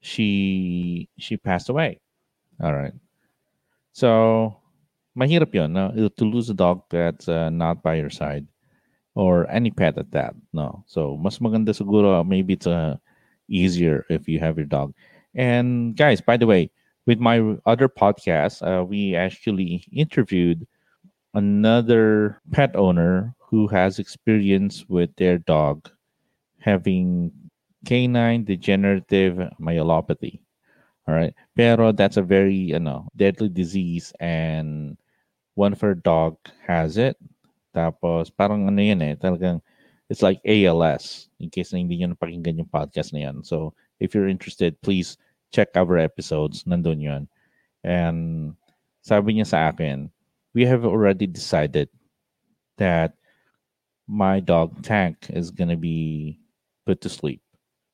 Speaker 1: she she passed away. All right. So mahirap yun, no? to lose a dog that's uh, not by your side or any pet at that. No. So mas maganda siguro maybe it's uh, easier if you have your dog. And guys, by the way, with my other podcast, uh, we actually interviewed another pet owner who has experience with their dog having canine degenerative myelopathy. All right. Pero that's a very, you know, deadly disease and one of her dog has it. Tapos parang ano yan eh, talagang it's like ALS in case na hindi nyo napakinggan yung podcast na yan. So if you're interested, please check our episodes. Nandun yun. And sabi niya sa akin, we have already decided that my dog Tank is gonna be put to sleep.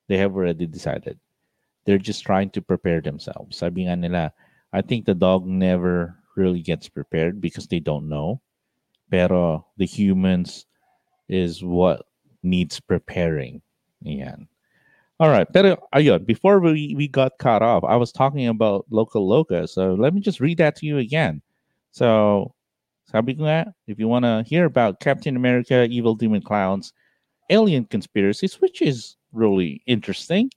Speaker 1: They have already decided. They're just trying to prepare themselves. Sabi nga nila, I think the dog never really gets prepared because they don't know. Pero the humans is what needs preparing. Yan. All right. Pero uh, ayun, before we, we got cut off, I was talking about local loca. So let me just read that to you again. So sabi ko nga, if you want to hear about Captain America, Evil Demon Clowns, Alien Conspiracies, which is really interesting,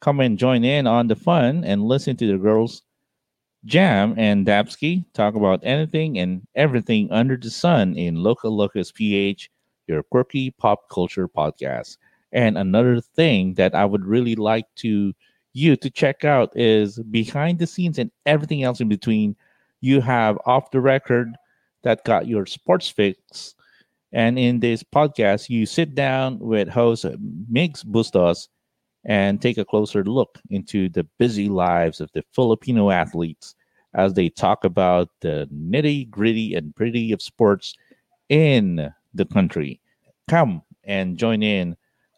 Speaker 1: come and join in on the fun and listen to the girls Jam and Dapsky talk about anything and everything under the sun in Local Locus PH, your quirky pop culture podcast. And another thing that I would really like to you to check out is behind the scenes and everything else in between. You have off the record that got your sports fix. And in this podcast, you sit down with host Migs Bustos and take a closer look into the busy lives of the Filipino athletes as they talk about the nitty gritty and pretty of sports in the country. Come and join in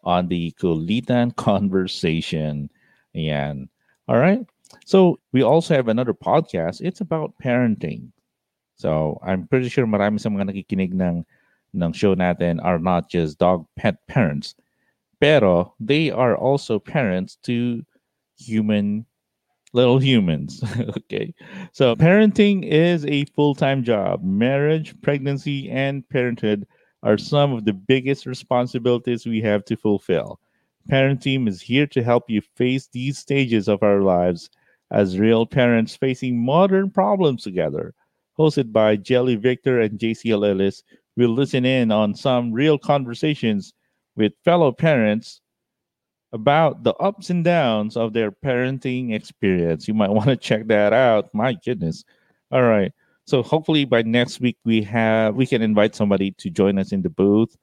Speaker 1: on the Kulitan [LAUGHS] conversation. And all right. So we also have another podcast. It's about parenting. So I'm pretty sure marami sa mga nakikinig ng, ng show natin are not just dog pet parents. Pero they are also parents to human little humans. [LAUGHS] okay. So parenting is a full-time job. Marriage, pregnancy, and parenthood are some of the biggest responsibilities we have to fulfill. Parenting is here to help you face these stages of our lives as real parents facing modern problems together. Hosted by Jelly Victor and JCL Ellis, we'll listen in on some real conversations with fellow parents about the ups and downs of their parenting experience. You might want to check that out. My goodness. All right. So hopefully by next week we have we can invite somebody to join us in the booth,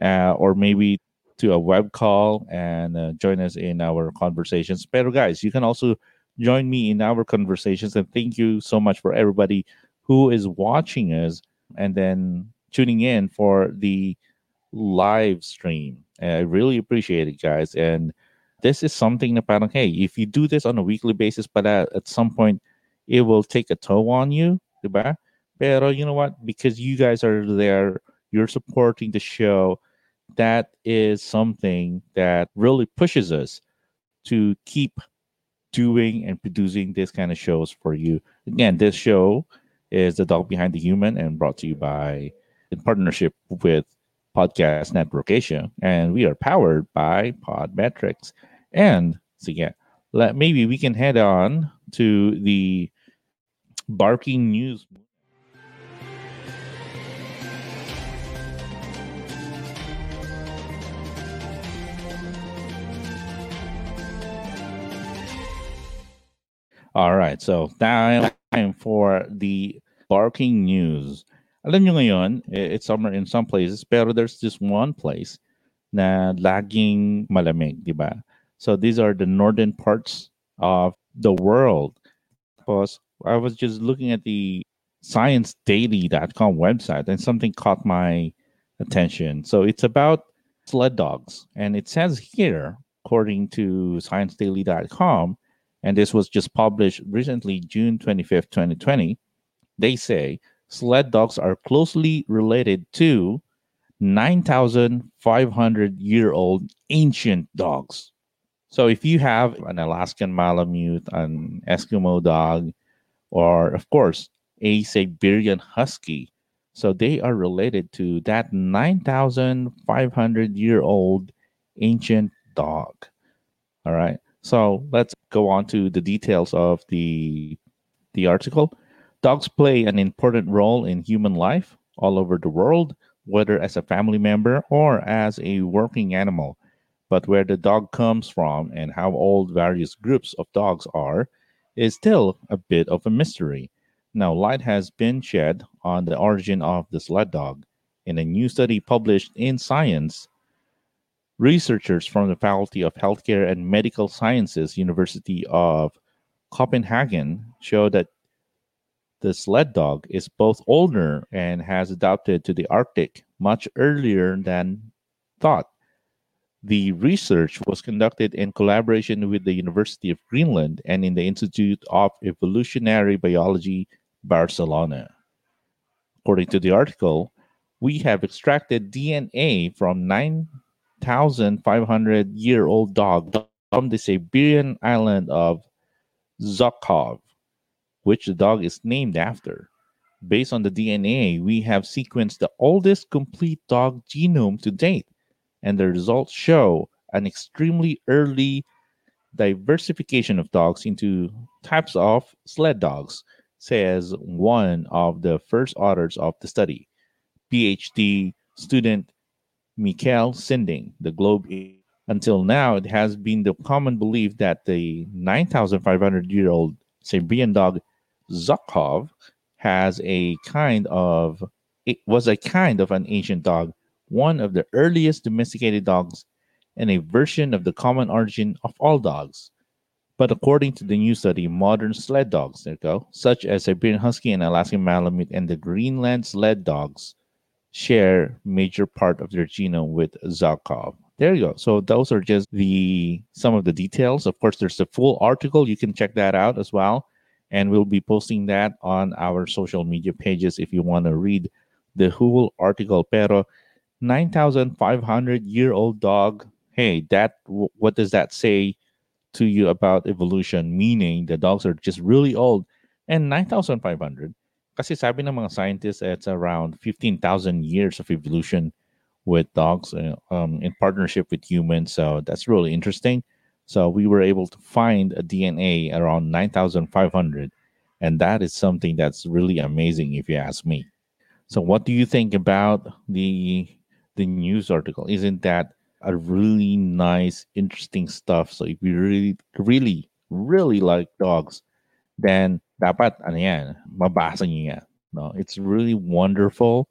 Speaker 1: uh, or maybe to a web call and uh, join us in our conversations. But guys, you can also join me in our conversations. And thank you so much for everybody who is watching us and then tuning in for the live stream. I really appreciate it, guys. And this is something parang, hey, if you do this on a weekly basis, but at, at some point it will take a toll on you, diba? Pero you know what? Because you guys are there, you're supporting the show. That is something that really pushes us to keep doing and producing this kind of shows for you. Again, this show is The Dog Behind the Human and brought to you by in partnership with Podcast Network Asia. And we are powered by Podmetrics. And so yeah, let maybe we can head on to the barking news. All right, so now time for the barking news. Alam nyo ngayon, eh, it's summer in some places, pero there's just one place na laging malamig, di ba? So these are the northern parts of the world. Because I was just looking at the sciencedaily.com website and something caught my attention. So it's about sled dogs. And it says here, according to sciencedaily.com, and this was just published recently, June 25th, 2020, they say sled dogs are closely related to 9,500 year old ancient dogs. So if you have an Alaskan Malamute, an Eskimo dog, or of course, a Siberian Husky, so they are related to that 9,500 year old ancient dog. All right. So let's go on to the details of the the article. Dogs play an important role in human life all over the world, whether as a family member or as a working animal. But where the dog comes from and how old various groups of dogs are is still a bit of a mystery. Now, light has been shed on the origin of the sled dog. In a new study published in Science, Researchers from the Faculty of Healthcare and Medical Sciences, University of Copenhagen, show that the sled dog is both older and has adapted to the Arctic much earlier than thought. The research was conducted in collaboration with the University of Greenland and in the Institute of Evolutionary Biology, Barcelona. According to the article, we have extracted DNA from 9,500 year old dog from the Siberian island of Zhukovo, which the dog is named after. Based on the DNA, we have sequenced the oldest complete dog genome to date, and the results show an extremely early diversification of dogs into types of sled dogs, says one of the first authors of the study. PhD student Mikhail Sinding, the Globe. Until now, it has been the common belief that the 9,500 year old Siberian dog Zhukovo has a kind of it was a kind of an ancient dog, one of the earliest domesticated dogs, and a version of the common origin of all dogs. But according to the new study, modern sled dogs, there go, such as Siberian Husky and Alaskan Malamute and the Greenland sled dogs, share major part of their genome with Zarkov. There you go. So those are just the some of the details. Of course, there's a full article. You can check that out as well. And we'll be posting that on our social media pages if you want to read the whole article. Pero 9,500 year old dog. Hey, that what does that say to you about evolution? Meaning the dogs are just really old. And 9,500 kasi sabi ng mga scientists it's around 15,000 years of evolution with dogs uh, um, in partnership with humans. So that's really interesting. So we were able to find a DNA around 9,500. And that is something that's really amazing if you ask me. So what do you think about the the news article? Isn't that a really nice, interesting stuff? So if you really, really, really like dogs, then dapat ano yan, mabasa niyo. No, it's really wonderful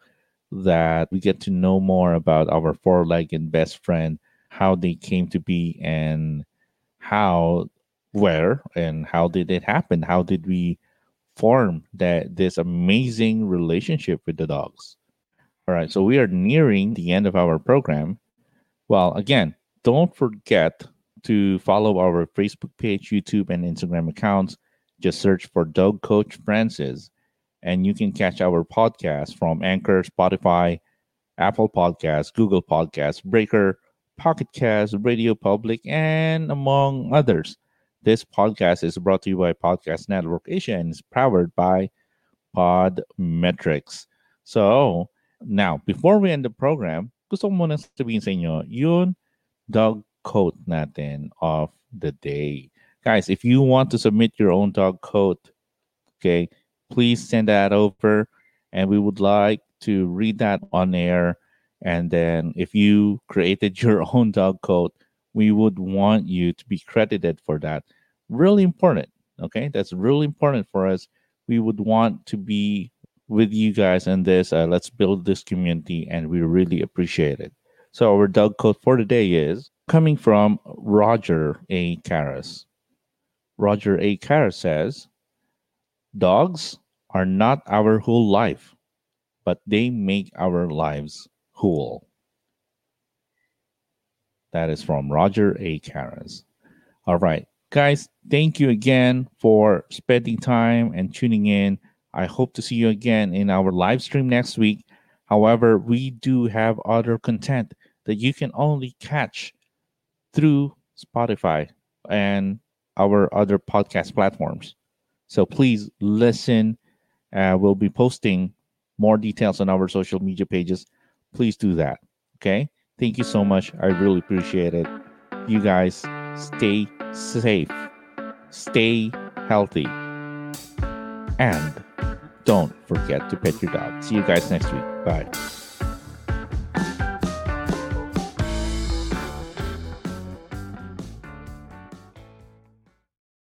Speaker 1: that we get to know more about our four-legged best friend, how they came to be, and how, where, and how did it happen? How did we form that this amazing relationship with the dogs? All right, so we are nearing the end of our program. Well, again, don't forget to follow our Facebook page, YouTube, and Instagram accounts just search for Dog Coach Francis, and you can catch our podcast from Anchor, Spotify, Apple Podcasts, Google Podcasts, Breaker, Pocket Cast, Radio Public, and among others. This podcast is brought to you by Podcast Network Asia and is powered by Podmetrics. So, now, before we end the program, gusto muna sabihin sa inyo, yun dog coat natin of the day guys, if you want to submit your own dog coat, okay, please send that over, and we would like to read that on air. And then, if you created your [LAUGHS] own dog coat, we would want you to be credited for that. Really important. Okay, that's really important for us. We would want to be with you guys in this. Uh, let's build this community, and we really appreciate it. So, our dog coat for today is coming from Roger A. Caras. Roger A. Carr says, Dogs are not our whole life, but they make our lives whole. That is from Roger A. Caras. All right, guys, thank you again for spending time and tuning in. I hope to see you again in our live stream next week. However, we do have other content that you can only catch through Spotify and our other podcast platforms. So please listen. Uh, we'll be posting more details on our social media pages. Please do that. Okay. Thank you so much. I really appreciate it. You guys stay safe, stay healthy, and don't forget to pet your dog. See you guys next week. Bye.